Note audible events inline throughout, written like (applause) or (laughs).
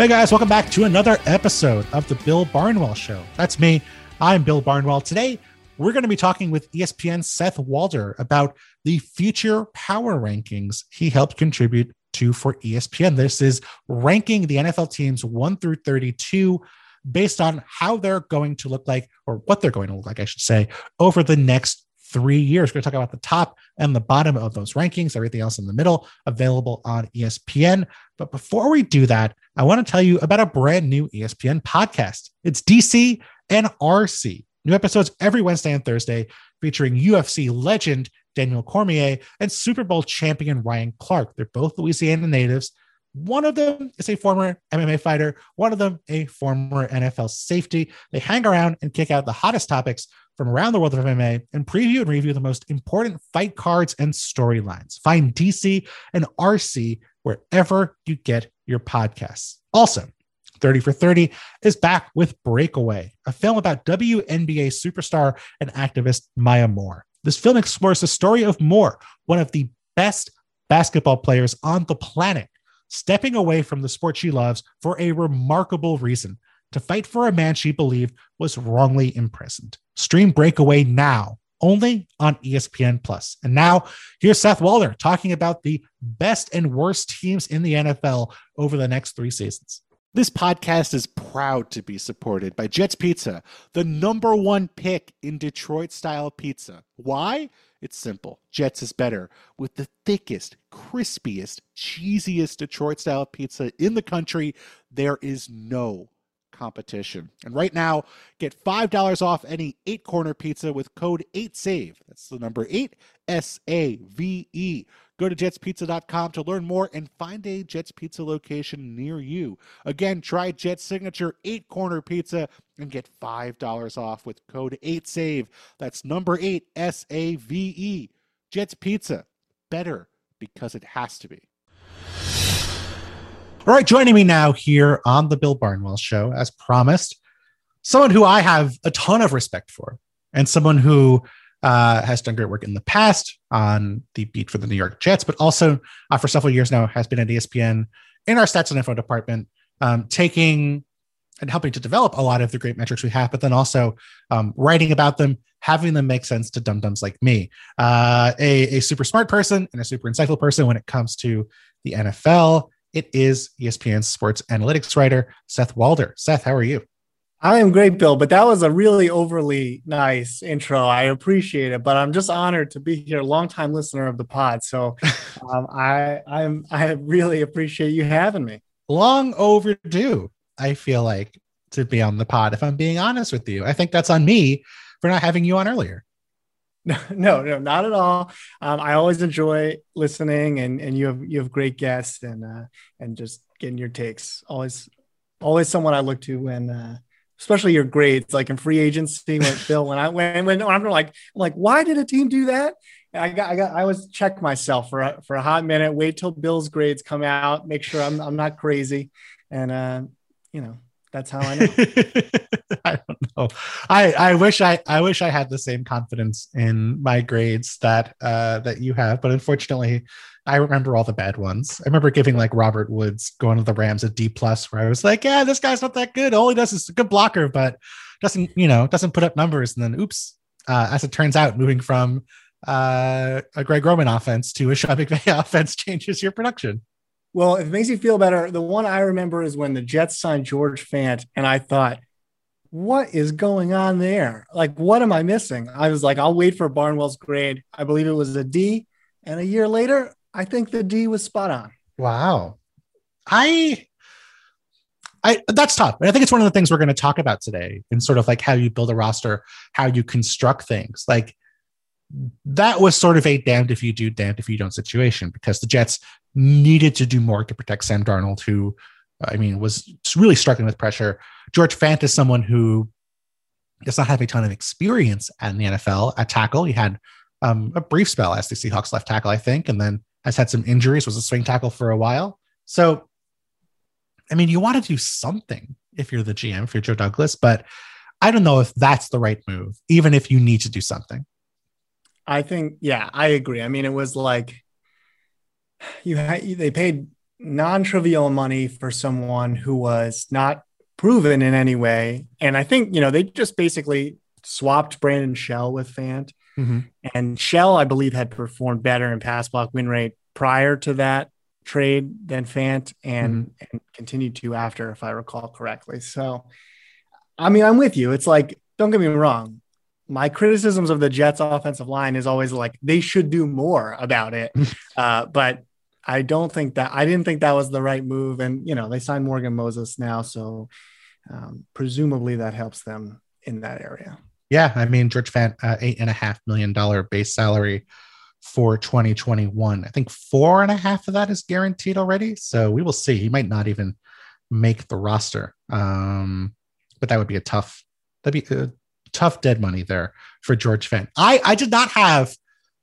Hey guys, welcome back to another episode of the Bill Barnwell Show. That's me. I'm Bill Barnwell. Today, we're going to be talking with ESPN Seth Walder about the future power rankings he helped contribute to for ESPN. This is ranking the NFL teams 1 through 32 based on how they're going to look like, or what they're going to look like, I should say, over the next three years. We're going to talk about the top and the bottom of those rankings, everything else in the middle, available on ESPN. But before we do that, I want to tell you about a brand new ESPN podcast. It's DC and RC. New episodes every Wednesday and Thursday featuring UFC legend Daniel Cormier and Super Bowl champion Ryan Clark. They're both Louisiana natives. One of them is a former MMA fighter, one of them a former NFL safety. They hang around and kick out the hottest topics from around the world of MMA and preview and review the most important fight cards and storylines. Find DC and RC wherever you get your podcasts. Also, 30 for 30 is back with Breakaway, a film about WNBA superstar and activist Maya Moore. This film explores the story of Moore, one of the best basketball players on the planet, stepping away from the sport she loves for a remarkable reason to fight for a man she believed was wrongly imprisoned. Stream Breakaway now, only on ESPN Plus. And now here's Seth Walder talking about the best and worst teams in the NFL over the next three seasons. This podcast is proud to be supported by Jets Pizza, the number one pick in Detroit style pizza. Why? It's simple. Jets is better with the thickest, crispiest, cheesiest Detroit style pizza in the country. There is no competition. And right now, get $5 off any eight corner pizza with code 8SAVE. That's the number 8 S A V E. Go to jetspizza.com to learn more and find a Jets Pizza location near you. Again, try Jet's signature eight corner pizza and get $5 off with code 8SAVE. That's number 8 S A V E. Jets Pizza. Better because it has to be. All right, joining me now here on the Bill Barnwell Show, as promised, someone who I have a ton of respect for, and someone who uh, has done great work in the past on the beat for the New York Jets, but also uh, for several years now has been at ESPN in our stats and info department, um, taking and helping to develop a lot of the great metrics we have, but then also um, writing about them, having them make sense to dum dums like me. Uh, a, a super smart person and a super insightful person when it comes to the NFL it is ESPN sports analytics writer, Seth Walder. Seth, how are you? I am great, Bill, but that was a really overly nice intro. I appreciate it, but I'm just honored to be here, longtime listener of the pod. So (laughs) um, I I'm I really appreciate you having me. Long overdue, I feel like, to be on the pod, if I'm being honest with you. I think that's on me for not having you on earlier. (laughs) No, no, no, not at all. Um, I always enjoy listening, and and you have you have great guests, and uh, and just getting your takes. Always, always someone I look to when, uh, especially your grades, like in free agency. When (laughs) Bill, when I when when I'm like I'm like, why did a team do that? I got I got I always check myself for a, for a hot minute. Wait till Bill's grades come out. Make sure I'm I'm not crazy, and uh, you know that's how I know. (laughs) I don't know. I I wish I I wish I had the same confidence in my grades that uh that you have, but unfortunately, I remember all the bad ones. I remember giving like Robert Woods going to the Rams a D plus, where I was like, yeah, this guy's not that good. All he does is a good blocker, but doesn't you know doesn't put up numbers. And then oops, uh, as it turns out, moving from uh, a Greg Roman offense to a Sean McVay (laughs) offense changes your production. Well, if it makes you feel better, the one I remember is when the Jets signed George Fant, and I thought, what is going on there? Like, what am I missing? I was like, I'll wait for Barnwell's grade. I believe it was a D. And a year later, I think the D was spot on. Wow. I I that's tough. I think it's one of the things we're going to talk about today in sort of like how you build a roster, how you construct things. Like that was sort of a damned if you do, damned if you don't situation because the Jets needed to do more to protect Sam Darnold, who, I mean, was really struggling with pressure. George Fant is someone who does not have a ton of experience in the NFL at tackle. He had um, a brief spell as the Seahawks left tackle, I think, and then has had some injuries, was a swing tackle for a while. So, I mean, you want to do something if you're the GM, if you're Joe Douglas, but I don't know if that's the right move, even if you need to do something. I think, yeah, I agree. I mean, it was like you had they paid non-trivial money for someone who was not proven in any way. And I think, you know, they just basically swapped Brandon Shell with Fant. Mm-hmm. And Shell, I believe, had performed better in pass block win rate prior to that trade than Fant and, mm-hmm. and continued to after, if I recall correctly. So, I mean, I'm with you. It's like, don't get me wrong. My criticisms of the Jets offensive line is always like they should do more about it. (laughs) uh, but I don't think that I didn't think that was the right move. And, you know, they signed Morgan Moses now. So um, presumably that helps them in that area. Yeah. I mean, George Fant, uh, eight and a half million dollar base salary for 2021. I think four and a half of that is guaranteed already. So we will see. He might not even make the roster. Um, but that would be a tough, that'd be a tough dead money there for George Fant. I, I did not have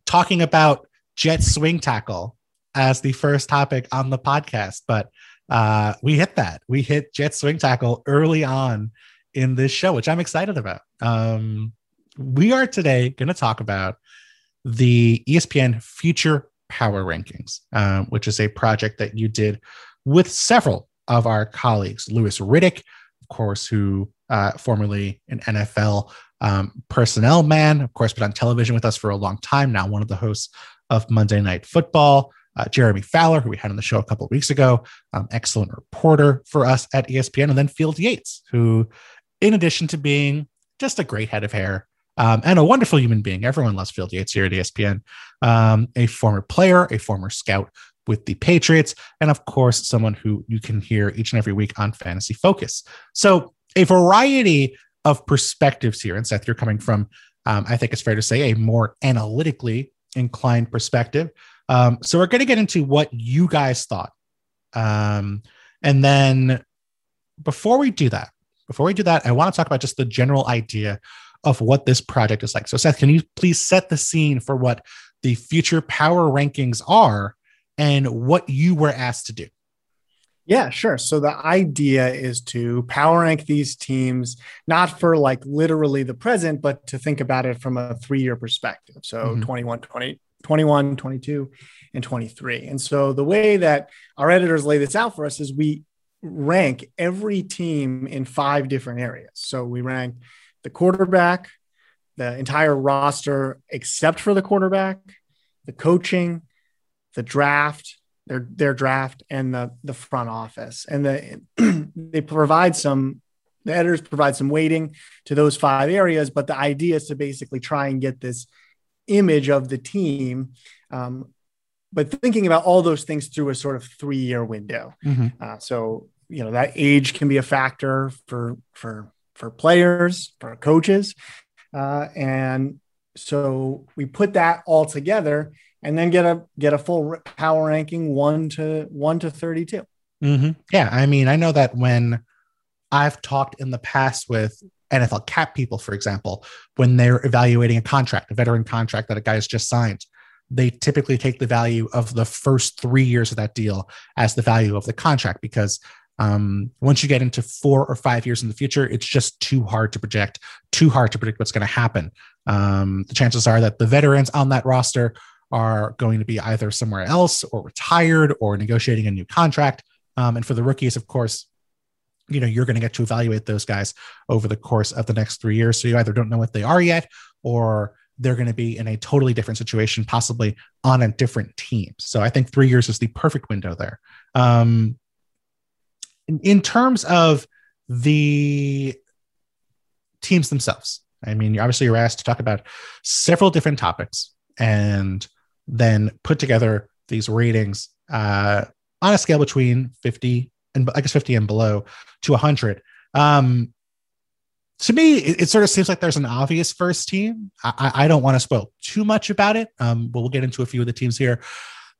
talking about jet swing tackle as the first topic on the podcast, but uh, we hit that. We hit jet swing tackle early on in this show, which I'm excited about. Um, we are today going to talk about the ESPN Future Power Rankings, um, which is a project that you did with several of our colleagues. Louis Riddick, of course, who uh, formerly an NFL um, personnel man, of course, been on television with us for a long time now, one of the hosts of Monday Night Football uh, Jeremy Fowler, who we had on the show a couple of weeks ago, um, excellent reporter for us at ESPN, and then Field Yates, who, in addition to being just a great head of hair um, and a wonderful human being, everyone loves Field Yates here at ESPN, um, a former player, a former scout with the Patriots, and of course, someone who you can hear each and every week on Fantasy Focus. So, a variety of perspectives here. And Seth, you're coming from, um, I think it's fair to say, a more analytically inclined perspective. Um, so we're going to get into what you guys thought. Um, and then before we do that, before we do that, I want to talk about just the general idea of what this project is like. So, Seth, can you please set the scene for what the future power rankings are and what you were asked to do? Yeah, sure. So the idea is to power rank these teams, not for like literally the present, but to think about it from a three year perspective. So mm-hmm. 21, 20, 21, 22, and 23. And so the way that our editors lay this out for us is we rank every team in five different areas. So we rank the quarterback, the entire roster except for the quarterback, the coaching, the draft, their their draft, and the the front office. And the (clears throat) they provide some the editors provide some weighting to those five areas, but the idea is to basically try and get this image of the team. Um, but thinking about all those things through a sort of three year window. Mm-hmm. Uh, so, you know, that age can be a factor for, for, for players, for coaches. Uh, and so we put that all together and then get a, get a full power ranking one to one to 32. Mm-hmm. Yeah. I mean, I know that when I've talked in the past with NFL cap people, for example, when they're evaluating a contract, a veteran contract that a guy has just signed, they typically take the value of the first three years of that deal as the value of the contract because um, once you get into four or five years in the future, it's just too hard to project, too hard to predict what's going to happen. Um, the chances are that the veterans on that roster are going to be either somewhere else or retired or negotiating a new contract. Um, and for the rookies, of course, you know you're going to get to evaluate those guys over the course of the next three years so you either don't know what they are yet or they're going to be in a totally different situation possibly on a different team so i think three years is the perfect window there um, in, in terms of the teams themselves i mean obviously you're asked to talk about several different topics and then put together these ratings uh, on a scale between 50 and I guess 50 and below to 100. Um, to me, it, it, sort of seems like there's an obvious first team. I, I don't want to spoil too much about it. Um, but we'll get into a few of the teams here.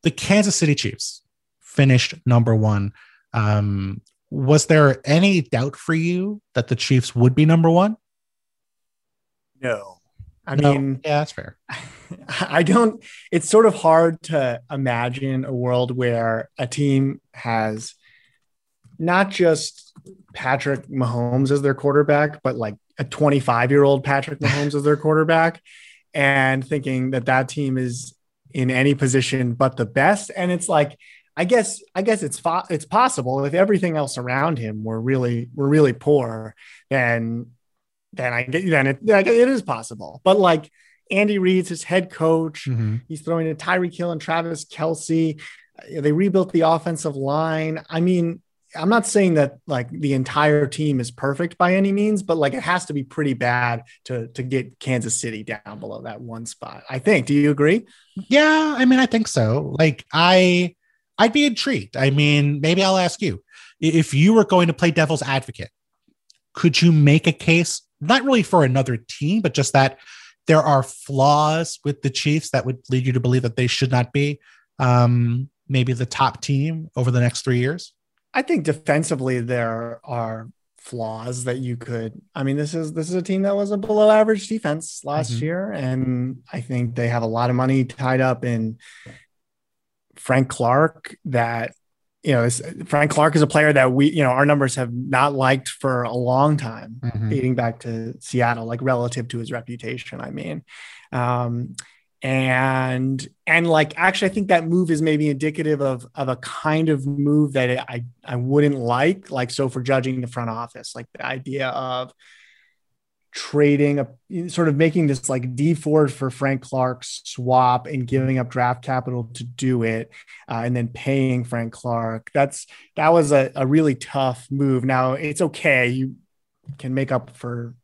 The Kansas City Chiefs finished number one. Um, was there any doubt for you that the Chiefs would be number one? No. I no. mean, yeah, that's fair. (laughs) I don't, it's sort of hard to imagine a world where a team has not just Patrick Mahomes as their quarterback, but like a 25 year old Patrick (laughs) Mahomes as their quarterback, and thinking that that team is in any position but the best. And it's like, I guess I guess it's fo- it's possible if everything else around him were really were really poor, then then I get then it it is possible. But like Andy Reid's his head coach, mm-hmm. he's throwing to Tyreek Hill and Travis Kelce. They rebuilt the offensive line. I mean, I'm not saying that like the entire team is perfect by any means, but like it has to be pretty bad to to get Kansas City down below that one spot. I think. Do you agree? Yeah, I mean, I think so. Like I I'd be intrigued. I mean, maybe I'll ask you if you were going to play devil's advocate, could you make a case not really for another team, but just that there are flaws with the Chiefs that would lead you to believe that they should not be um, maybe the top team over the next three years? I think defensively there are flaws that you could. I mean, this is this is a team that was a below average defense last mm-hmm. year, and I think they have a lot of money tied up in Frank Clark. That you know, Frank Clark is a player that we, you know, our numbers have not liked for a long time, mm-hmm. dating back to Seattle, like relative to his reputation. I mean, um, and and like actually i think that move is maybe indicative of of a kind of move that i i wouldn't like like so for judging the front office like the idea of trading a sort of making this like Dee Ford for Frank Clark's swap and giving up draft capital to do it, uh, and then paying Frank Clark. That's that was a, a really tough move. Now it's okay, you can make up for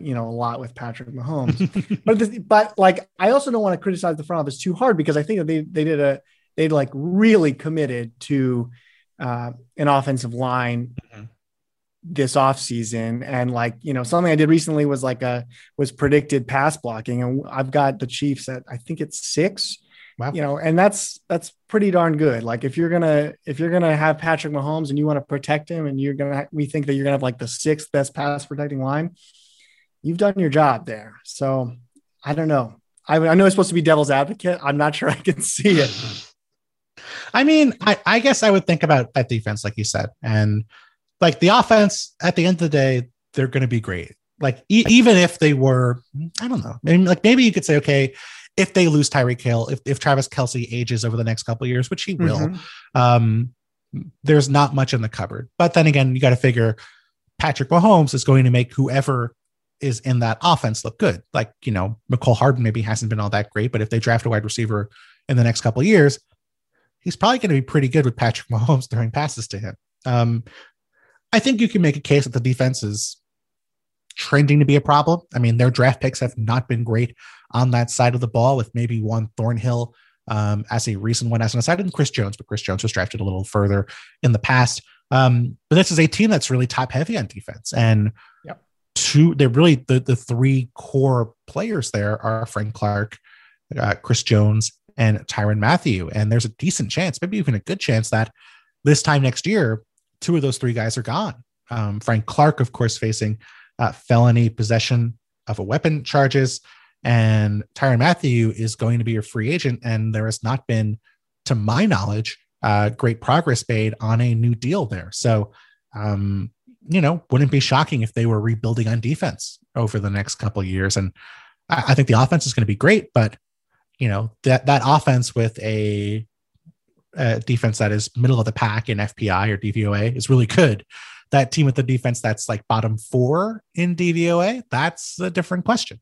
you know, a lot with Patrick Mahomes. (laughs) but this, but like I also don't want to criticize the front office too hard because I think that they they did a they like really committed to uh, an offensive line mm-hmm. this offseason. And like, you know, something I did recently was like a was predicted pass blocking. And I've got the Chiefs at I think it's six. Wow. You know, and that's that's pretty darn good. Like if you're gonna if you're gonna have Patrick Mahomes and you want to protect him and you're gonna we think that you're gonna have like the sixth best pass protecting line, you've done your job there. So I don't know. I, I know it's supposed to be devil's advocate. I'm not (laughs) sure I can see it. I mean, I, I guess I would think about that defense, like you said, and like the offense. At the end of the day, they're going to be great. Like e- even if they were, I don't know, maybe, like maybe you could say, okay, if they lose Tyreek Hill, if if Travis Kelce ages over the next couple years, which he will, mm-hmm. um, there's not much in the cupboard. But then again, you got to figure Patrick Mahomes is going to make whoever is in that offense look good. Like, you know, Mecole Hardman maybe hasn't been all that great, but if they draft a wide receiver in the next couple years, he's probably going to be pretty good with Patrick Mahomes (laughs) throwing passes to him. Um, I think you can make a case that the defense is trending to be a problem. I mean, their draft picks have not been great on that side of the ball, with maybe Juan Thornhill um, as a recent one as an aside, and Chris Jones, but Chris Jones was drafted a little further in the past. Um, but this is a team that's really top heavy on defense. And two they're really the the three core players there are Frank Clark, uh, Chris Jones, and Tyrann Mathieu. And there's a decent chance, maybe even a good chance that this time next year, two of those three guys are gone. Um, Frank Clark, of course, facing uh, felony possession of a weapon charges, and Tyrann Mathieu is going to be a free agent. And there has not been, to my knowledge, uh, great progress made on a new deal there. So um, you know, wouldn't be shocking if they were rebuilding on defense over the next couple of years. And I, I think the offense is going to be great, but you know that that offense with a, a, defense that is middle of the pack in FPI or DVOA is really good. That team with the defense that's like bottom four in DVOA, that's a different question.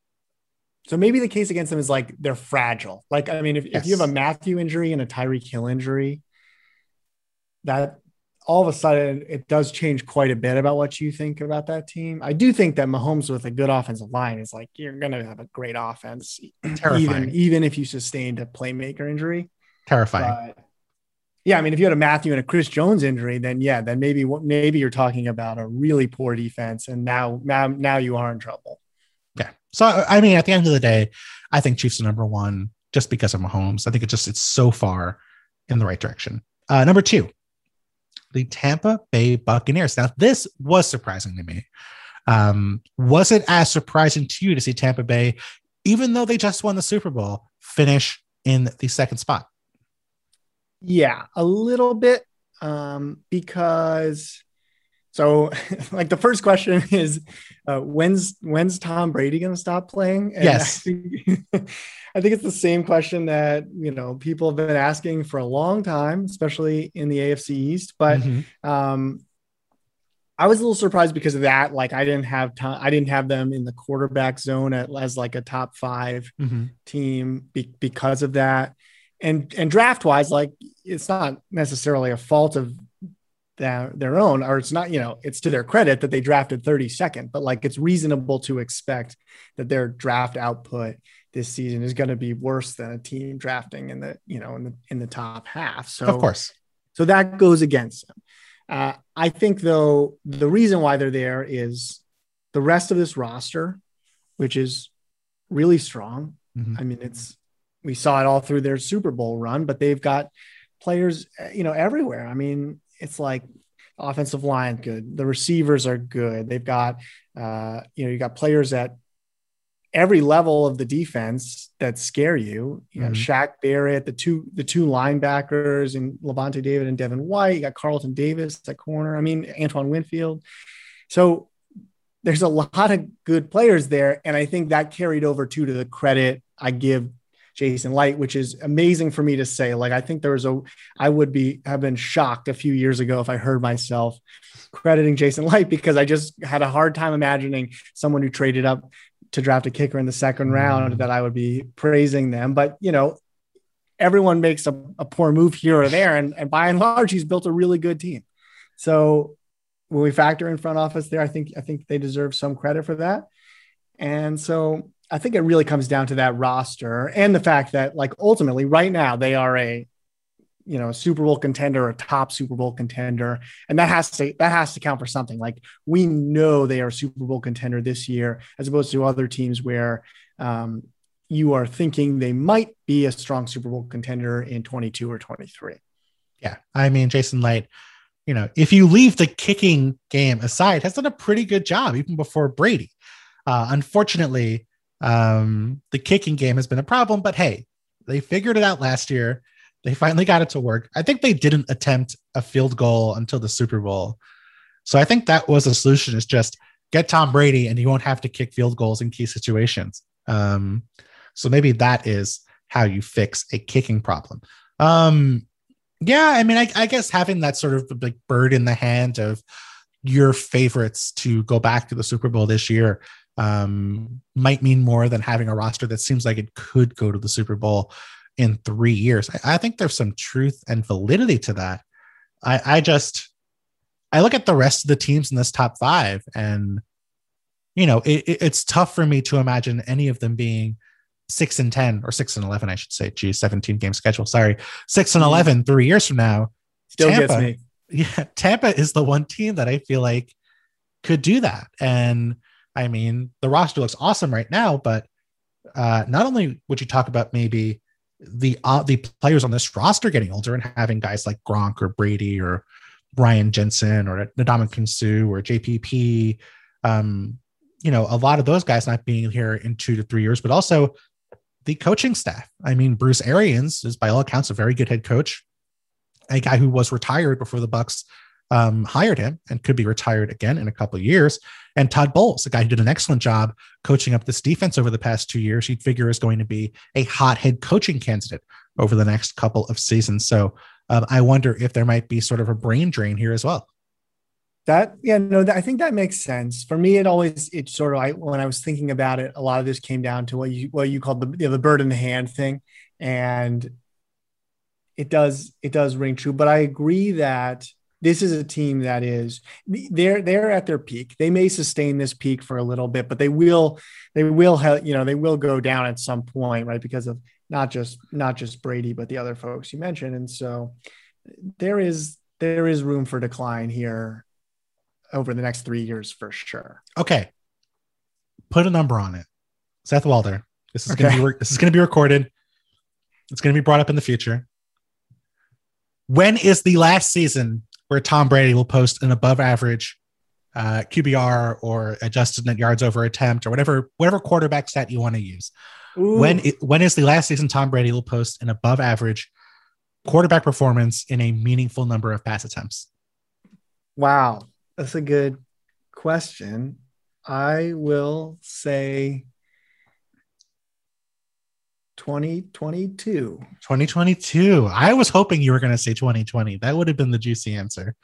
So maybe the case against them is like they're fragile. Like I mean, if, yes. if you have a Mathieu injury and a Tyreek Hill injury, that all of a sudden it does change quite a bit about what you think about that team. I do think that Mahomes with a good offensive line is like you're going to have a great offense, (clears throat) Terrifying. even even if you sustained a playmaker injury. Terrifying. But, yeah, I mean, if you had a Mathieu and a Chris Jones injury, then yeah, then maybe maybe you're talking about a really poor defense, and now now now you are in trouble. Yeah. So I mean, at the end of the day, I think Chiefs are number one just because of Mahomes. I think it just it's so far in the right direction. Uh, number two, the Tampa Bay Buccaneers. Now, this was surprising to me. Um, was it as surprising to you to see Tampa Bay, even though they just won the Super Bowl, finish in the second spot? Yeah, a little bit. Um, because so (laughs) like the first question (laughs) is uh, when's when's Tom Brady going to stop playing? And yes. I think, (laughs) I think it's the same question that you know people have been asking for a long time, especially in the AFC East. But mm-hmm. um, I was a little surprised because of that. Like I didn't have time. I didn't have them in the quarterback zone at, as like a top 5 mm-hmm. team be, because of that. And and draft wise, like it's not necessarily a fault of their, their own, or it's not, you know, it's to their credit that they drafted 32nd, but like it's reasonable to expect that their draft output this season is going to be worse than a team drafting in the, you know, in the in the top half. So of course. So that goes against them. Uh, I think though the reason why they're there is the rest of this roster, which is really strong. Mm-hmm. I mean, it's we saw it all through their Super Bowl run, but they've got players, you know, everywhere. I mean, it's like offensive line good, the receivers are good. They've got, uh, you know, you got players at every level of the defense that scare you. You know, mm-hmm. Shaq Barrett, the two the two linebackers, and Lavonte David and Devin White. You got Carlton Davis at corner. I mean, Antoine Winfield. So there's a lot of good players there, and I think that carried over too to the credit I give Jason Licht, which is amazing for me to say. Like I think there was a, I would be have been shocked a few years ago if I heard myself crediting Jason Licht because I just had a hard time imagining someone who traded up to draft a kicker in the second round that I would be praising them. But you know, everyone makes a, a poor move here or there, and, and by and large, he's built a really good team. So when we factor in front office there, I think I think they deserve some credit for that. And so I think it really comes down to that roster and the fact that, like, ultimately, right now they are a you know, Super Bowl contender, a top Super Bowl contender, and that has to that has to count for something. Like we know they are a Super Bowl contender this year, as opposed to other teams where um, you are thinking they might be a strong Super Bowl contender in 22 or 23. Yeah, I mean, Jason Licht you know, if you leave the kicking game aside, has done a pretty good job even before Brady. Uh, unfortunately, um, the kicking game has been a problem, but hey, they figured it out last year they finally got it to work. I think they didn't attempt a field goal until the Super Bowl. So I think that was a solution is just get Tom Brady and you won't have to kick field goals in key situations. Um, so maybe that is how you fix a kicking problem. Um, yeah, I mean, I, I guess having that sort of like bird in the hand of your favorites to go back to the Super Bowl this year um, might mean more than having a roster that seems like it could go to the Super Bowl in three years. I, I think there's some truth and validity to that. I, I just I look at the rest of the teams in this top five, and you know, it, it, it's tough for me to imagine any of them being six and ten or six and eleven, I should say. Gee, 17 game schedule. Sorry, six and mm-hmm. eleven three years from now. Still Tampa, gets me. (laughs) Yeah, Tampa is the one team that I feel like could do that. And I mean, the roster looks awesome right now, but uh, not only would you talk about maybe the uh, the players on this roster getting older and having guys like Gronk or Brady or Ryan Jensen or Ndamukong Suh or JPP, um, you know, a lot of those guys not being here in two to three years, but also the coaching staff. I mean, Bruce Arians is by all accounts a very good head coach, a guy who was retired before the Bucs um, hired him and could be retired again in a couple of years. And Todd Bowles, a guy who did an excellent job coaching up this defense over the past two years, you'd figure is going to be a hot head coaching candidate over the next couple of seasons. So um, I wonder if there might be sort of a brain drain here as well. That yeah no that, I think that makes sense for me. It always it sort of I when I was thinking about it, a lot of this came down to what you what you called the you know, the bird in the hand thing, and it does it does ring true. But I agree that this is a team that is they're they're at their peak. They may sustain this peak for a little bit, but they will they will have you know they will go down at some point, right? Because of not just not just Brady, but the other folks you mentioned. And so there is there is room for decline here over the next three years for sure. Okay, put a number on it. Seth Walder. This is okay. gonna be this is gonna be recorded. It's gonna be brought up in the future. When is the last season where Tom Brady will post an above average uh, QBR or adjusted net yards over attempt or whatever whatever quarterback stat you want to use. Ooh. When it, when is the last season Tom Brady will post an above average quarterback performance in a meaningful number of pass attempts? Wow, that's a good question. I will say 2022. 2022. I was hoping you were going to say 2020. That would have been the juicy answer.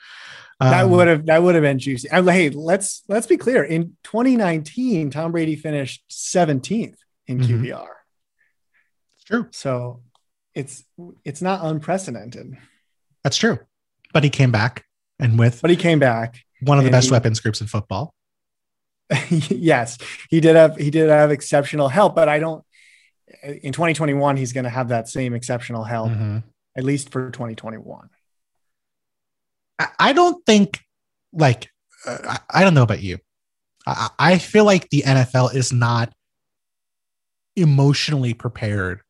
Um, that would have that would have been juicy. Hey, let's let's be clear. In 2019, Tom Brady finished 17th in mm-hmm. QBR. It's true. So it's it's not unprecedented. That's true. But he came back and with But he came back. One of the best he, weapons groups in football. (laughs) yes, he did have he did have exceptional help, but I don't in 2021 he's going to have that same exceptional help mm-hmm. at least for 2021 i don't think like uh, i don't know about you. I, I feel like the nfl is not emotionally prepared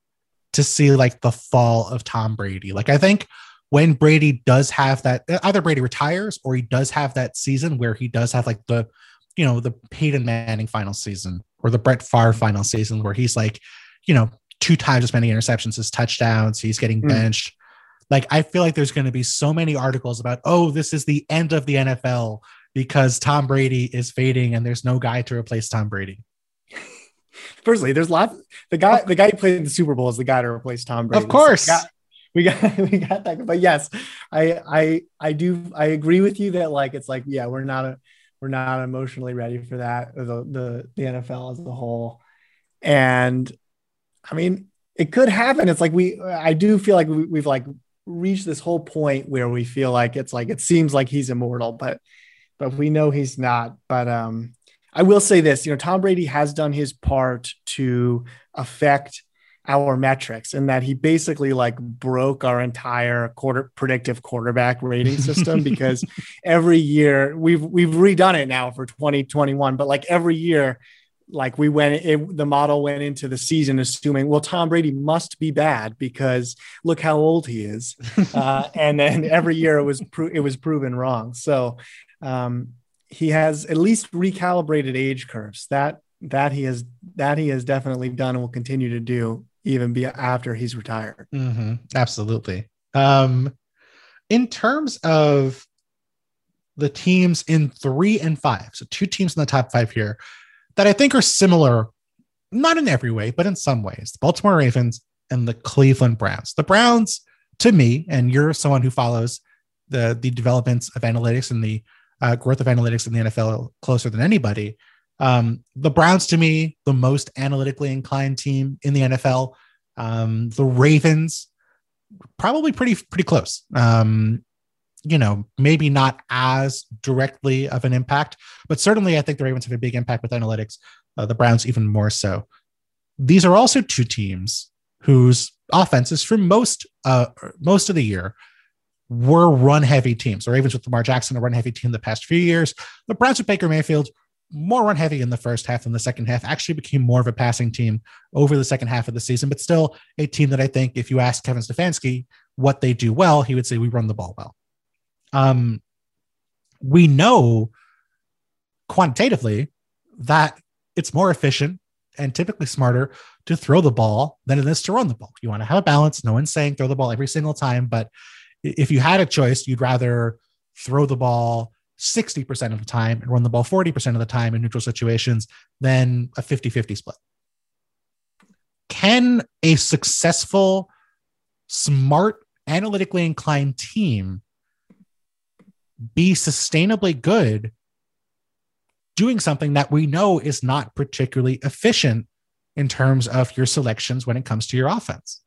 to see like the fall of tom brady. Like i think when brady does have that either brady retires or he does have that season where he does have like the you know the peyton manning final season or the brett Favre final season where he's like you know, two times as many interceptions as touchdowns. He's getting mm. benched. Like, I feel like there's going to be so many articles about, oh, this is the end of the NFL because Tom Brady is fading and there's no guy to replace Tom Brady. (laughs) Firstly, there's lots. The guy, the guy who played in the Super Bowl is the guy to replace Tom Brady. Of course. So we got, we got (laughs) we got that but yes i i i do i agree with you that like it's like yeah we're not a, we're not emotionally ready for that the the, the nfl as a whole and I mean, it could happen. It's like we, I do feel like we, we've like reached this whole point where we feel like it's like it seems like he's immortal, but but we know he's not. But um, I will say this: you know, Tom Brady has done his part to affect our metrics and that he basically like broke our entire quarter predictive quarterback rating system (laughs) because every year we've we've redone it now for 2021 but like every year like we went it, the model went into the season assuming well tom brady must be bad because look how old he is. (laughs) Uh, and then every year it was pro- it was proven wrong. So um, he has at least recalibrated age curves. That that he has that he has definitely done and will continue to do even be after he's retired. Mm-hmm. absolutely. Um, in terms of the teams in three and five so two teams in the top five here that I think are similar, not in every way, but in some ways. The Baltimore Ravens and the Cleveland Browns. The Browns, to me, and you're someone who follows the the developments of analytics and the uh, growth of analytics in the NFL closer than anybody. Um, the Browns, to me, the most analytically inclined team in the NFL. Um, the Ravens, probably pretty pretty close. Um, you know, maybe not as directly of an impact, but certainly I think the Ravens have a big impact with analytics. Uh, the Browns even more so. These are also two teams whose offenses for most uh, most of the year were run heavy teams. The Ravens with Lamar Jackson, a run heavy team the past few years. The Browns with Baker Mayfield, more run heavy in the first half than the second half. Actually became more of a passing team over the second half of the season, but still a team that I think if you ask Kevin Stefanski what they do well, he would say we run the ball well um, we know quantitatively that it's more efficient and typically smarter to throw the ball than it is to run the ball. You want to have a balance. No one's saying throw the ball every single time, but if you had a choice, you'd rather throw the ball 60% of the time and run the ball 40% of the time in neutral situations than a 50 50 split. Can a successful, smart, analytically inclined team be sustainably good doing something that we know is not particularly efficient in terms of your selections when it comes to your offense?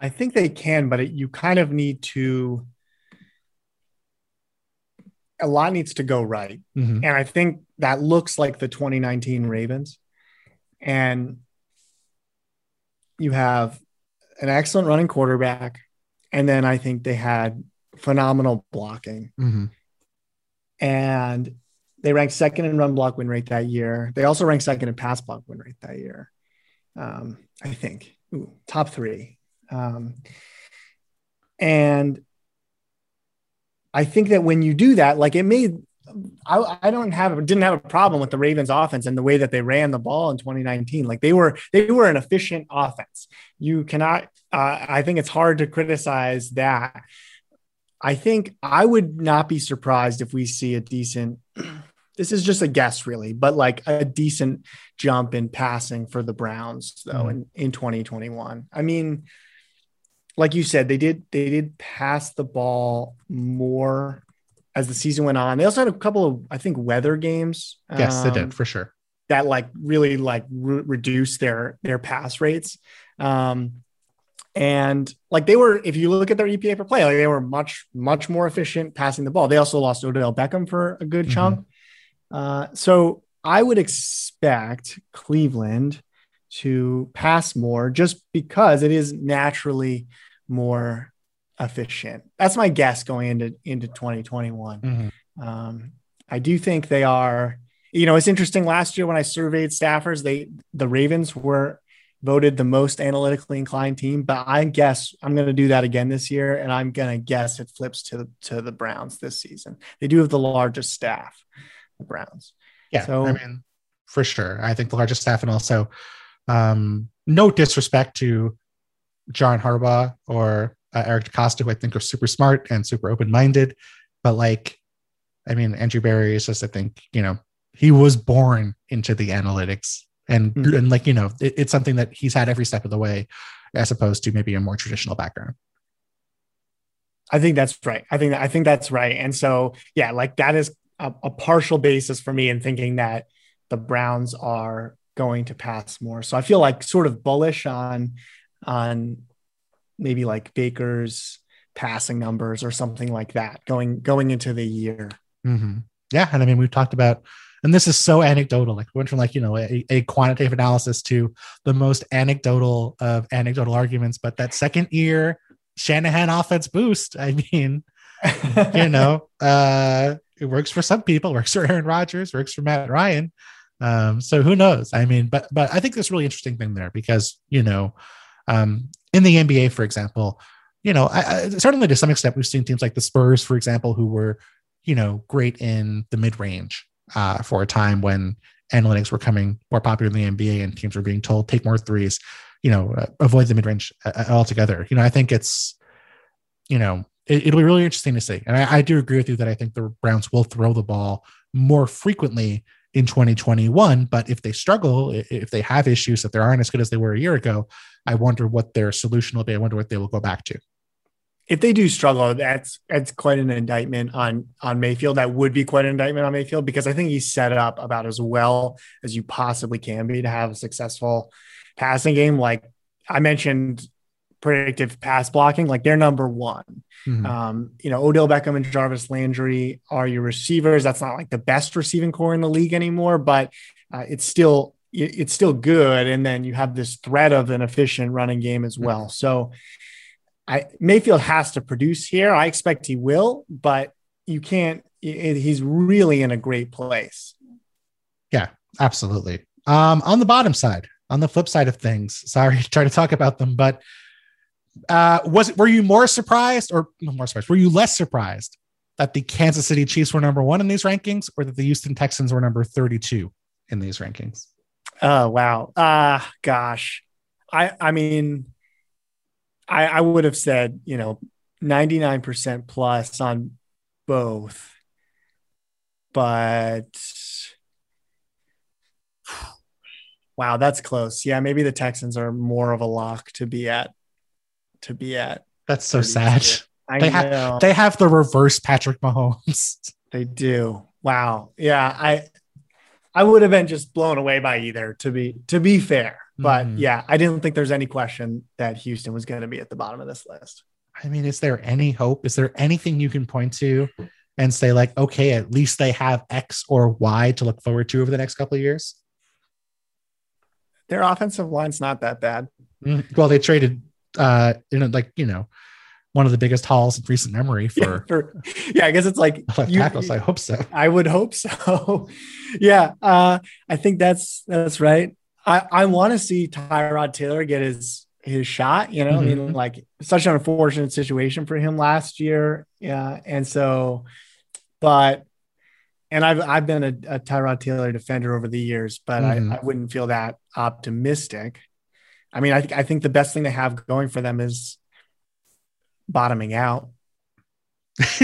I think they can, but it, you kind of need to. A lot needs to go right. Mm-hmm. And I think that looks like the 2019 Ravens. And you have an excellent running quarterback. And then I think they had phenomenal blocking. Mm-hmm. And they ranked second in run block win rate that year. They also ranked second in pass block win rate that year. Um, I think Ooh, top three. Um, and I think that when you do that, like it made, I, I don't have, didn't have a problem with the Ravens offense and the way that they ran the ball in 2019. Like they were, they were an efficient offense. You cannot, uh, I think it's hard to criticize that. I think I would not be surprised if we see a decent (clears throat) this is just a guess really, but like a decent jump in passing for the Browns though mm-hmm. in, in 2021. I mean, like you said, they did they did pass the ball more as the season went on. They also had a couple of I think weather games. Yes, um, they did um, for sure. That like really like re- reduced their their pass rates. Um, and like they were, if you look at their EPA per play, like they were much, much more efficient passing the ball. They also lost Odell Beckham for a good mm-hmm. chunk. Uh, so I would expect Cleveland to pass more just because it is naturally more efficient. That's my guess going into into 2021. Mm-hmm. Um, I do think they are. You know, it's interesting. Last year when I surveyed staffers, they the Ravens were voted the most analytically inclined team, but I guess I'm going to do that again this year, and I'm going to guess it flips to the, to the Browns this season. They do have the largest staff, the Browns. Yeah, so I mean, for sure, I think the largest staff, and also um, no disrespect to John Harbaugh or uh, Eric DeCosta, who I think are super smart and super open minded, but like, I mean, Andrew Berry is just, I think, you know, he was born into the analytics and mm-hmm. and like you know it, it's something that he's had every step of the way as opposed to maybe a more traditional background. I think that's right. I think that, i think that's right. And so yeah like that is a, a partial basis for me in thinking that the browns are going to pass more. So i feel like sort of bullish on on maybe like baker's passing numbers or something like that going going into the year. Mm-hmm. yeah. And i mean we've talked about and this is so anecdotal like we went from like you know a, a, quantitative analysis to the most anecdotal of anecdotal arguments. But that second year shanahan offense boost i mean (laughs) you know uh it works for some people. Works for aaron rodgers. Works for matt ryan. Um so who knows? I mean but but i think there's really interesting thing there because you know um in the nba for example you know I, I, certainly to some extent we've seen teams like the spurs for example who were you know great in the mid-range uh, for a time when analytics were coming more popular in the NBA and teams were being told take more threes, you know, uh, avoid the mid range uh, altogether. You know, I think it's, you know, it, will be really interesting to see. And I, I, do agree with you that I think the Browns will throw the ball more frequently in 2021. But if they struggle, if they have issues, if they aren't as good as they were a year ago, I wonder what their solution will be. I wonder what they will go back to if they do struggle, that's that's quite an indictment on on Mayfield. That would be quite an indictment on Mayfield because I think he's set up about as well as you possibly can be to have a successful passing game. Like I mentioned, predictive pass blocking, like they're number one. Mm-hmm. Um, you know, Odell Beckham and Jarvis Landry are your receivers. That's not like the best receiving corps in the league anymore, but uh, it's still it's still good. And then you have this threat of an efficient running game as well. So I Mayfield has to produce here. I expect he will, but you can't. He's really in a great place. Yeah, absolutely. Um, on the bottom side, on the flip side of things, sorry to (laughs) try to talk about them, but uh, was were you more surprised or more surprised? Were you less surprised that the Kansas City Chiefs were number one in these rankings, or that the Houston Texans were number thirty-two in these rankings? Oh wow, uh gosh, I I mean I, I would have said, you know, 99% plus on both. But wow, that's close. Yeah, maybe the Texans are more of a lock to be at to be at. That's so sad. I they know. have they have the reverse Patrick Mahomes. (laughs) They do. Wow. Yeah, I I would have been just blown away by either to be to be fair. But mm. yeah, I didn't think there's any question that Houston was going to be at the bottom of this list. I mean, is there any hope? Is there anything you can point to and say, like, okay, at least they have X or Y to look forward to over the next couple of years? Their offensive line's not that bad. Mm, well, they traded, uh, you know, like, you know, one of the biggest hauls in recent memory for yeah, (laughs) for, yeah I guess it's like left (laughs) you, tackles. I hope so. I would hope so. (laughs) yeah, uh, I think that's that's right. I, I want to see Tyrod Taylor get his his shot. You know, mm-hmm. I mean, mm-hmm. like such an unfortunate situation for him last year. Yeah, and so, but and I've I've been a, a Tyrod Taylor defender over the years, but mm-hmm. I, I wouldn't feel that optimistic. I mean, I think I think the best thing they have going for them is bottoming out. (laughs)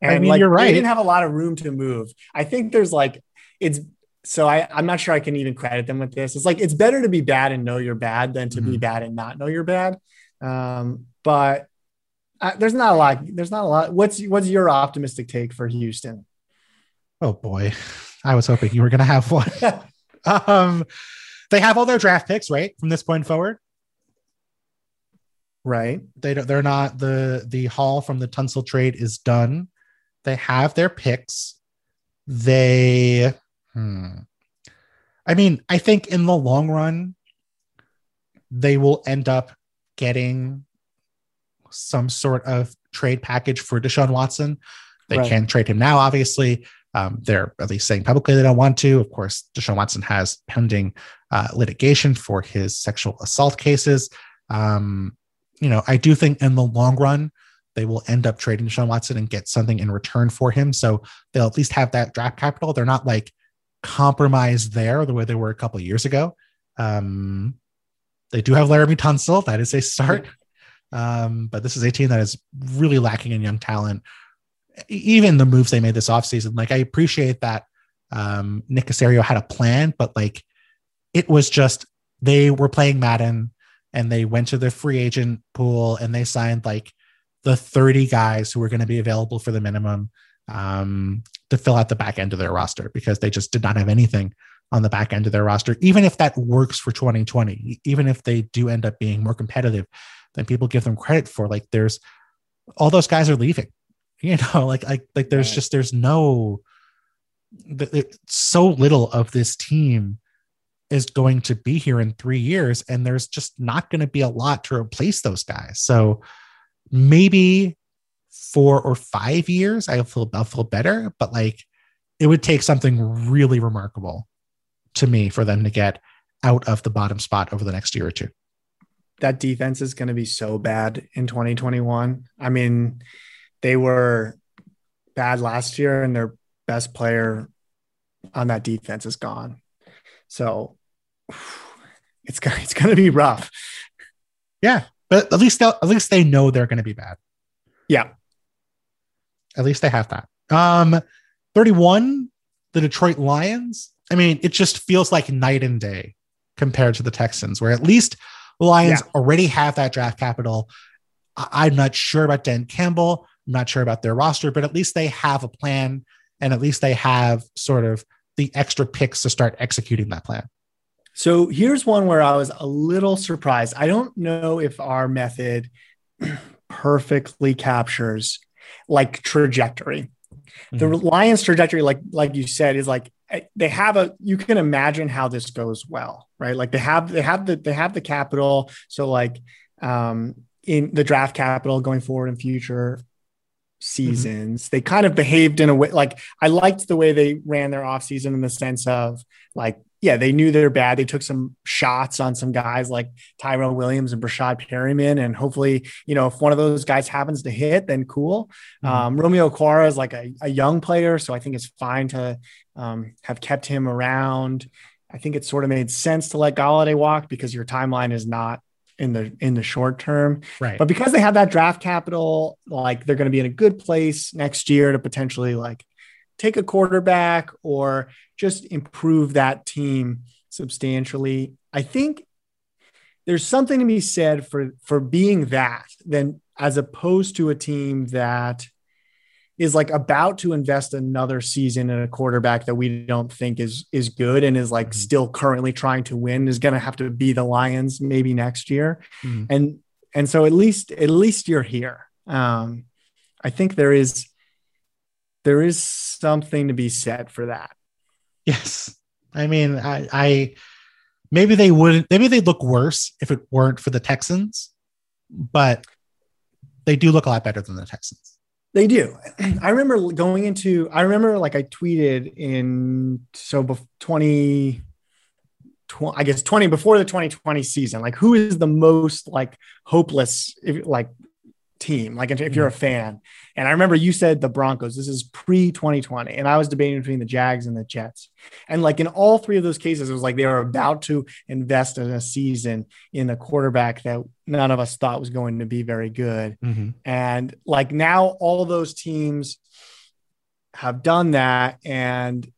And I mean, like, you're right. They didn't have a lot of room to move. I think there's like it's so I, I'm not sure I can even credit them with this. It's like it's better to be bad and know you're bad than to be Mhm. bad and not know you're bad. Um, but uh, there's not a lot. There's not a lot. What's what's your optimistic take for Houston? Oh boy, I was hoping you were going to have one. (laughs) um, they have all their draft picks right from this point forward. right. They don't. They're not the the haul from the Tunsil trade is done. They have their picks. They. Hmm. I mean, I think in the long run, they will end up getting some sort of trade package for Deshaun Watson. They Right. can trade him now, obviously. Um, they're at least saying publicly they don't want to. Of course, Deshaun Watson has pending uh, litigation for his sexual assault cases. Um, you know, I do think in the long run, they will end up trading Deshaun Watson and get something in return for him. So they'll at least have that draft capital. They're not like compromised there the way they were a couple of years ago. Um, they do have Laremy Tunsil. That is a start. Um, but this is a team that is really lacking in young talent. Even the moves they made this offseason, like I appreciate that um, Nick Caserio had a plan, but like it was just they were playing Madden and they went to the free agent pool and they signed like the 30 guys who were going to be available for the minimum um, to fill out the back end of their roster because they just did not have anything on the back end of their roster. Even if that works for 2020, even if they do end up being more competitive than people give them credit for, like there's all those guys are leaving. (laughs) You know, like like like there's Right. just there's no so little of this team is going to be here in three years, and there's just not going to be a lot to replace those guys. So maybe four or five years, I feel I'll feel better, but like it would take something really remarkable to me for them to get out of the bottom spot over the next year or two. that defense is going to be so bad in 2021. I mean, they were bad last year, and their best player on that defense is gone. So (sighs) it's gonna it's gonna be rough. Yeah, but at least they'll at least they know they're going to be bad. Yeah, At least they have that. Um, 31, the Detroit Lions. I mean, it just feels like night and day compared to the Texans, where at least the Lions Yeah. already have that draft capital. I- I'm not sure about Dan Campbell. I'm not sure about their roster, but at least they have a plan and at least they have sort of the extra picks to start executing that plan. So here's one where I was a little surprised. I don't know if our method (clears throat) perfectly captures like trajectory. The Lions trajectory, like like you said, is like eh, they have a you can imagine how this goes well, right? Like they have they have the they have the capital. So like um in the draft capital going forward in future seasons, they kind of behaved in a way like I liked the way they ran their offseason in the sense of like yeah, they knew they're bad. They took some shots on some guys like Tyrell Williams and Breshad Perriman. And hopefully, you know, if one of those guys happens to hit, then cool. Mhm. Um, Romeo Okwara is like a, a young player. So I think it's fine to um, have kept him around. I think it sort of made sense to let Golladay walk because your timeline is not in the in the short term. Right. But because they have that draft capital, like they're going to be in a good place next year to potentially like take a quarterback or just improve that team substantially. I think there's something to be said for for being that then as opposed to a team that is like about to invest another season in a quarterback that we don't think is is good and is like Mhm. still currently trying to win is going to have to be the Lions maybe next year Mhm. and and so at least at least you're here um i think there is there is something to be said for that Yes. I mean, I, I maybe they wouldn't, maybe they'd look worse if it weren't for the Texans, but they do look a lot better than the Texans. they do (clears throat) i remember going into i remember like i tweeted in so bef- 20 tw- I guess 20 before the 2020 season, like who is the most like hopeless, if, like team, like if you're a fan. And I remember you said the Broncos, this is pre 2020. And I was debating between the Jags and the Jets. And like in all three of those cases, it was like they were about to invest in a season in a quarterback that none of us thought was going to be very good. Mm-hmm. And like now, all those teams have done that. And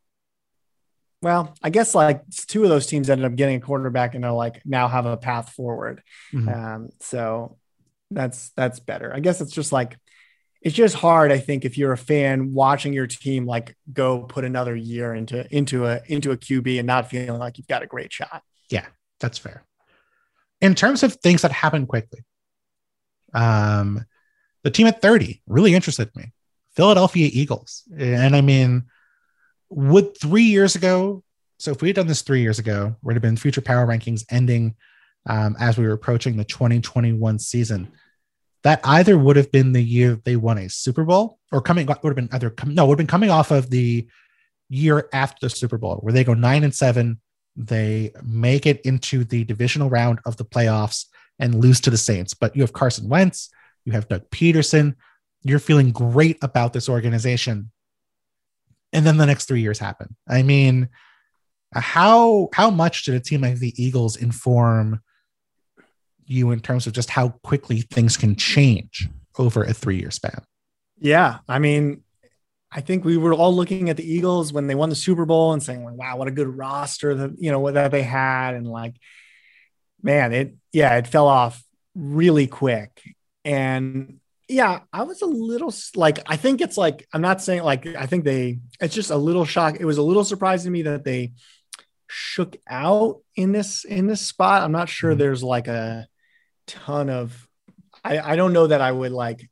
well, I guess like two of those teams ended up getting a quarterback and they're like now have a path forward. Mhm. Um, so that's that's better. I guess it's just like it's just hard. I think if you're a fan watching your team like go put another year into into a into a QB and not feeling like you've got a great shot. Yeah, that's fair. In terms of things that happen quickly, um, the team at 30 really interested me. Philadelphia Eagles. And I mean, would three years ago, so if we had done this three years ago, would have been future power rankings ending um, as we were approaching the 2021 season. That either would have been the year they won a Super Bowl or coming would have been either no, would have been coming off of the year after the Super Bowl where they go nine and seven, they make it into the divisional round of the playoffs and lose to the Saints. But you have Carson Wentz, you have Doug Pederson, you're feeling great about this organization. And then the next three years happen. I mean, how how much did a team like the Eagles inform you in terms of just how quickly things can change over a three year span? Yeah, I mean, I think we were all looking at the Eagles when they won the Super Bowl and saying, like, "Wow, what a good roster that you know that they had," and like, man, it yeah, it fell off really quick, and yeah, I was a little like, I think it's like I'm not saying like I think they, it's just a little shock. It was a little surprising to me that they shook out in this in this spot. I'm not sure Mhm. there's like a ton of, I I don't know that I would like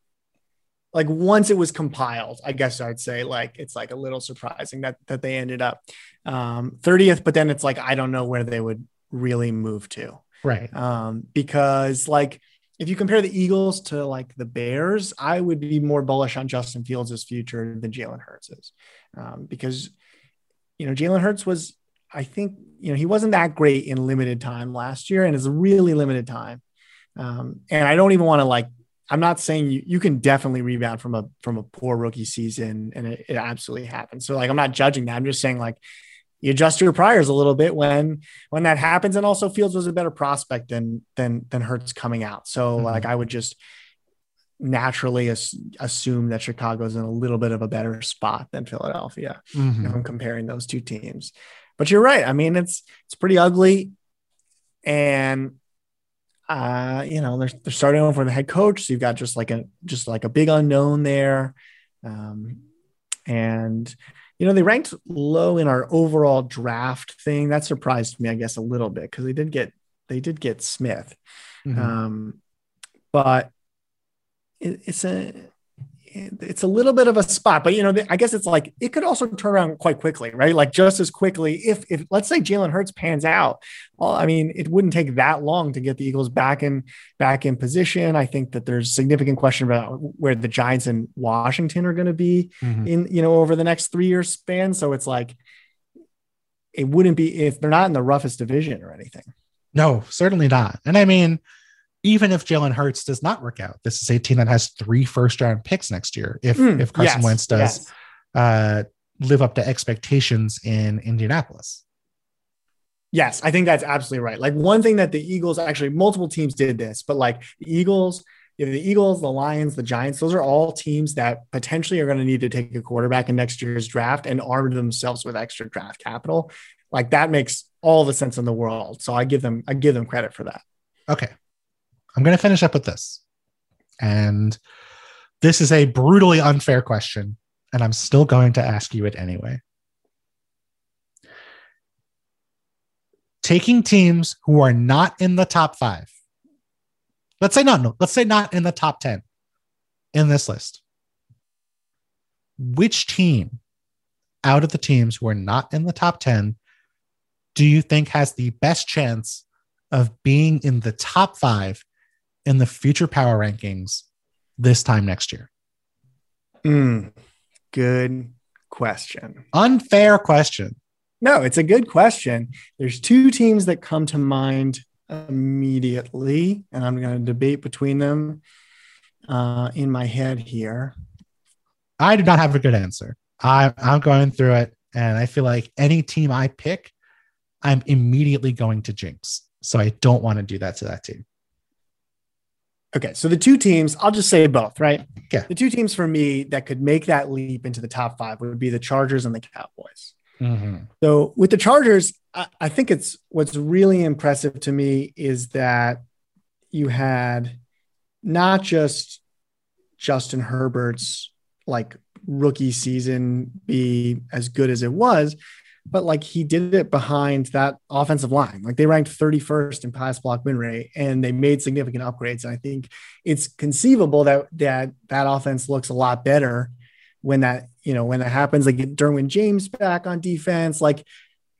like once it was compiled, I guess I'd say like it's like a little surprising that that they ended up um 30th, but then it's like I don't know where they would really move to. Right. Um, because like if you compare the Eagles to like the Bears, I would be more bullish on Justin Fields' future than Jalen Hurts is. Um, because you know, Jalen Hurts was, I think, you know, he wasn't that great in limited time last year, and it's really limited time. Um, and I don't even want to like I'm not saying you, you can definitely rebound from a from a poor rookie season, and it, it absolutely happens. So like I'm not judging that. I'm just saying like you adjust your priors a little bit when when that happens. And also Fields was a better prospect than than than Hurts coming out. So Mhm. like I would just naturally as, assume that Chicago's in a little bit of a better spot than Philadelphia Mhm. if I'm comparing those two teams. But you're right. I mean, it's it's pretty ugly, and uh, you know they're they're starting over the head coach, so you've got just like a just like a big unknown there, um, and you know they ranked low in our overall draft thing. That surprised me, I guess, a little bit because they did get they did get Smith, Mhm. um, but it, it's a it's a little bit of a spot, but you know, I guess it's like it could also turn around quite quickly, right? Like just as quickly if if let's say Jalen Hurts pans out, well, I mean, it wouldn't take that long to get the Eagles back in back in position. I think that there's significant question about where the Giants and Washington are going to be Mhm. in you know over the next three year span. So it's like it wouldn't be if they're not in the roughest division or anything. No, certainly not. And I mean, even if Jalen Hurts does not work out, this is a team that has three first round picks next year. If Mm, if Carson yes, Wentz does yes. uh, live up to expectations in Indianapolis. Yes, I think that's absolutely right. Like one thing that the Eagles actually multiple teams did this, but like the Eagles, you know, the Eagles, the Lions, the Giants, those are all teams that potentially are going to need to take a quarterback in next year's draft and arm themselves with extra draft capital. Like that makes all the sense in the world. So I give them I give them credit for that. Okay. I'm going to finish up with this. And this is a brutally unfair question, and I'm still going to ask you it anyway. Taking teams who are not in the top five, let's say not, no, let's say not in the top 10 in this list. Which team out of the teams who are not in the top 10 do you think has the best chance of being in the top five in the future power rankings this time next year? Mm, good question. Unfair question. No, it's a good question. There's two teams that come to mind immediately, and I'm going to debate between them. uh, in my head here. I do not have a good answer. I, I'm going through it, and I feel like any team I pick, I'm immediately going to jinx. So I don't want to do that to that team. Okay, so the two teams, I'll just say both, right? Yeah. The two teams for me that could make that leap into the top five would be the Chargers and the Cowboys. Mm-hmm. So with the Chargers, I, I think it's what's really impressive to me is that you had not just Justin Herbert's like rookie season be as good as it was, but like he did it behind that offensive line. Like they ranked 31st in pass block win rate and they made significant upgrades. And I think it's conceivable that that that offense looks a lot better when that, you know, when that happens, like get Derwin James back on defense, like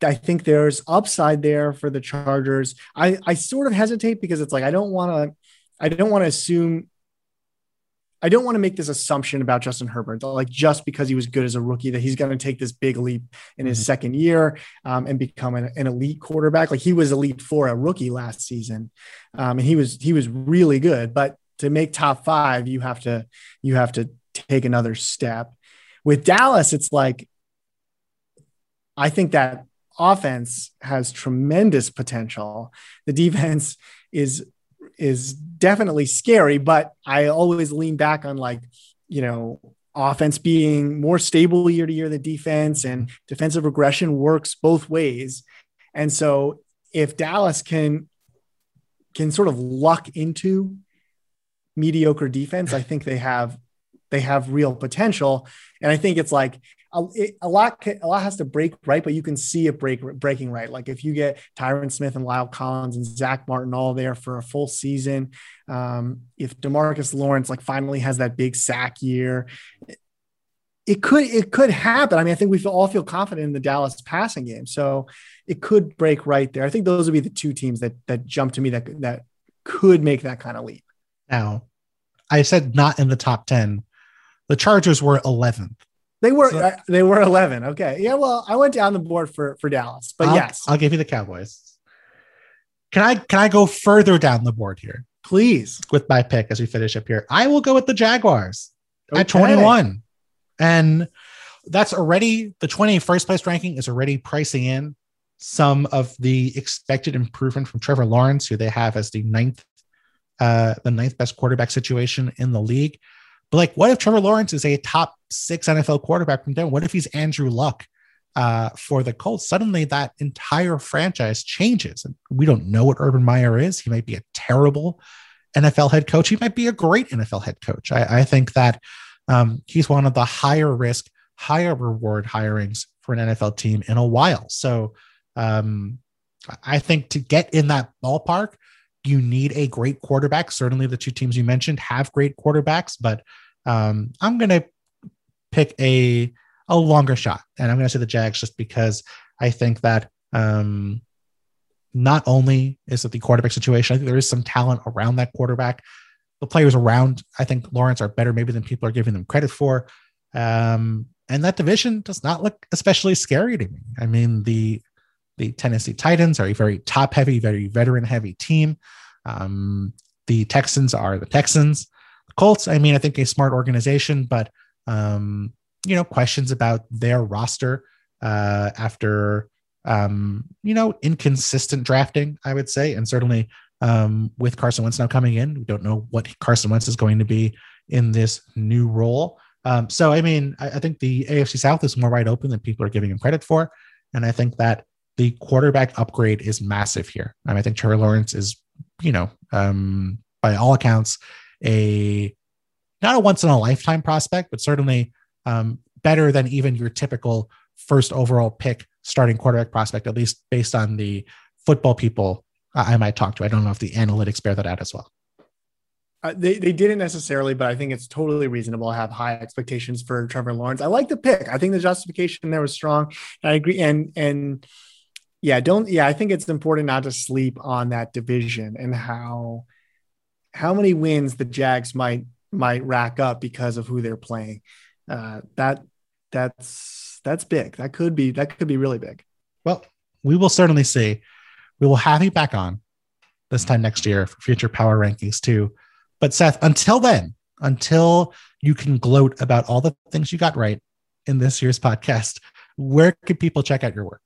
I think there's upside there for the Chargers. I, I sort of hesitate because it's like I don't want to I don't want to assume I don't want to make this assumption about Justin Herbert, like just because he was good as a rookie, that he's going to take this big leap in his mm-hmm. second year um, and become an, an, elite quarterback. Like he was elite for a rookie last season, um, and he was he was really good. But to make top five, you have to you have to take another step. With Dallas, it's like I think that offense has tremendous potential. The defense is is definitely scary, but I always lean back on like, you know, offense being more stable year to year than defense and defensive regression works both ways. And so if Dallas can can sort of luck into mediocre defense, I think they have they have real potential. And I think it's like a, a lot a lot has to break right, but you can see it break breaking right. Like if you get Tyron Smith and La'el Collins and Zack Martin all there for a full season, um, if DeMarcus Lawrence like finally has that big sack year, it could it could happen. I mean, I think we all feel confident in the Dallas passing game, so it could break right there. I think those would be the two teams that that jump to me that that could make that kind of leap. Now, I said not in the top ten. The Chargers were 11th. They were so, uh, they were (laughs) 11. Okay. Yeah, well, I went down the board for for Dallas. But I'll, yes. I'll give you the Cowboys. Can I can I go further down the board here? Please. With my pick as we finish up here. I will go with the Jaguars okay. at 21. And that's already the 21st place ranking is already pricing in some of the expected improvement from Trevor Lawrence, who they have as the ninth uh the ninth best quarterback situation in the league. But like, what if Trevor Lawrence is a top six NFL quarterback from then? What if he's Andrew Luck uh, for the Colts? Suddenly, that entire franchise changes. And we don't know what Urban Meyer is. He might be a terrible NFL head coach. He might be a great NFL head coach. I, I think that um, he's one of the higher risk, higher reward hirings for an NFL team in a while. So um, I think to get in that ballpark, you need a great quarterback. Certainly, the two teams you mentioned have great quarterbacks, but um, I'm going to pick a a longer shot, and I'm going to say the Jags just because I think that um, not only is it the quarterback situation, I think there is some talent around that quarterback. The players around, I think Lawrence are better maybe than people are giving them credit for. Um, and that division does not look especially scary to me. I mean, the the Tennessee Titans are a very top heavy, very veteran heavy team. Um, the Texans are the Texans. The Colts, I mean, I think a smart organization, but um, you know, questions about their roster uh, after um, you know, inconsistent drafting, I would say, and certainly um, with Carson Wentz now coming in, we don't know what Carson Wentz is going to be in this new role. Um, so, I mean, I, I, think the AFC South is more wide open than people are giving him credit for, and I think that the quarterback upgrade is massive here. I, mean, I think Trevor Lawrence is, you know, um, by all accounts, a not a once in a lifetime prospect, but certainly um, better than even your typical first overall pick starting quarterback prospect, at least based on the football people I might talk to. I don't know if the analytics bear that out as well. Uh, they, they didn't necessarily, but I think it's totally reasonable to have high expectations for Trevor Lawrence. I like the pick. I think the justification there was strong. I agree. And, and, yeah, don't yeah, I think it's important not to sleep on that division and how how many wins the Jags might might rack up because of who they're playing. Uh, that that's that's big. That could be that could be really big. Well, we will certainly see. We will have you back on this time next year for future power rankings too. But Seth, until then, until you can gloat about all the things you got right in this year's podcast, where can people check out your work?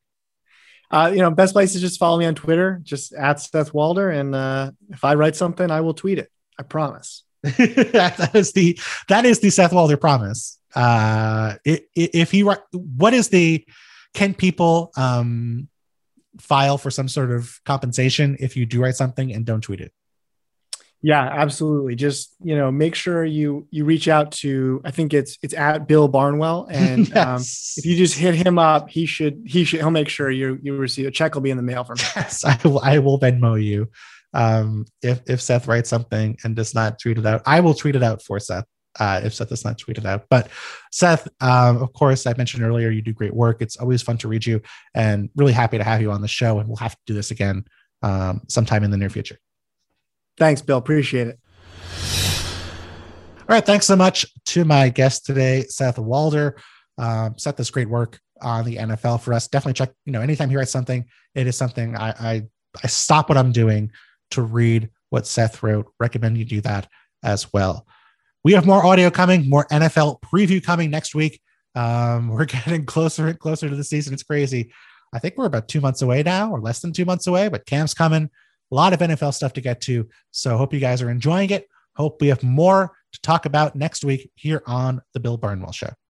Uh, you know, best place is just follow me on Twitter, just at Seth Walder. And uh, if I write something, I will tweet it. I promise. (laughs) that is the that is the Seth Walder promise. Uh, if he what is the can people um file for some sort of compensation if you do write something and don't tweet it? Yeah, absolutely. Just you know, make sure you you reach out to. I think it's it's at Bill Barnwell, (laughs) and um, yes. um, if you just hit him up, he should he should he'll make sure you you receive a check will be in the mail from him. Yes, I will. I will Venmo you um, if if Seth writes something and does not tweet it out. I will tweet it out for Seth. Uh, if Seth does not tweet it out. But Seth, um, of course, I mentioned earlier, you do great work. It's always fun to read you and really happy to have you on the show. And we'll have to do this again um, sometime in the near future. Thanks, Bill. Appreciate it. All right. Thanks so much to my guest today, Seth Walder. Um, Seth does great work on the NFL for us. Definitely check, you know, anytime he writes something, it is something I, I, I stop what I'm doing to read what Seth wrote. Recommend you do that as well. We have more audio coming, more NFL preview coming next week. Um, we're (laughs) getting closer and closer to the season. It's crazy. I think we're about two months away now, or less than two months away, but camp's coming a lot of NFL stuff to get to. So hope you guys are enjoying it. Hope we have more to talk about next week here on the Bill Barnwell Show.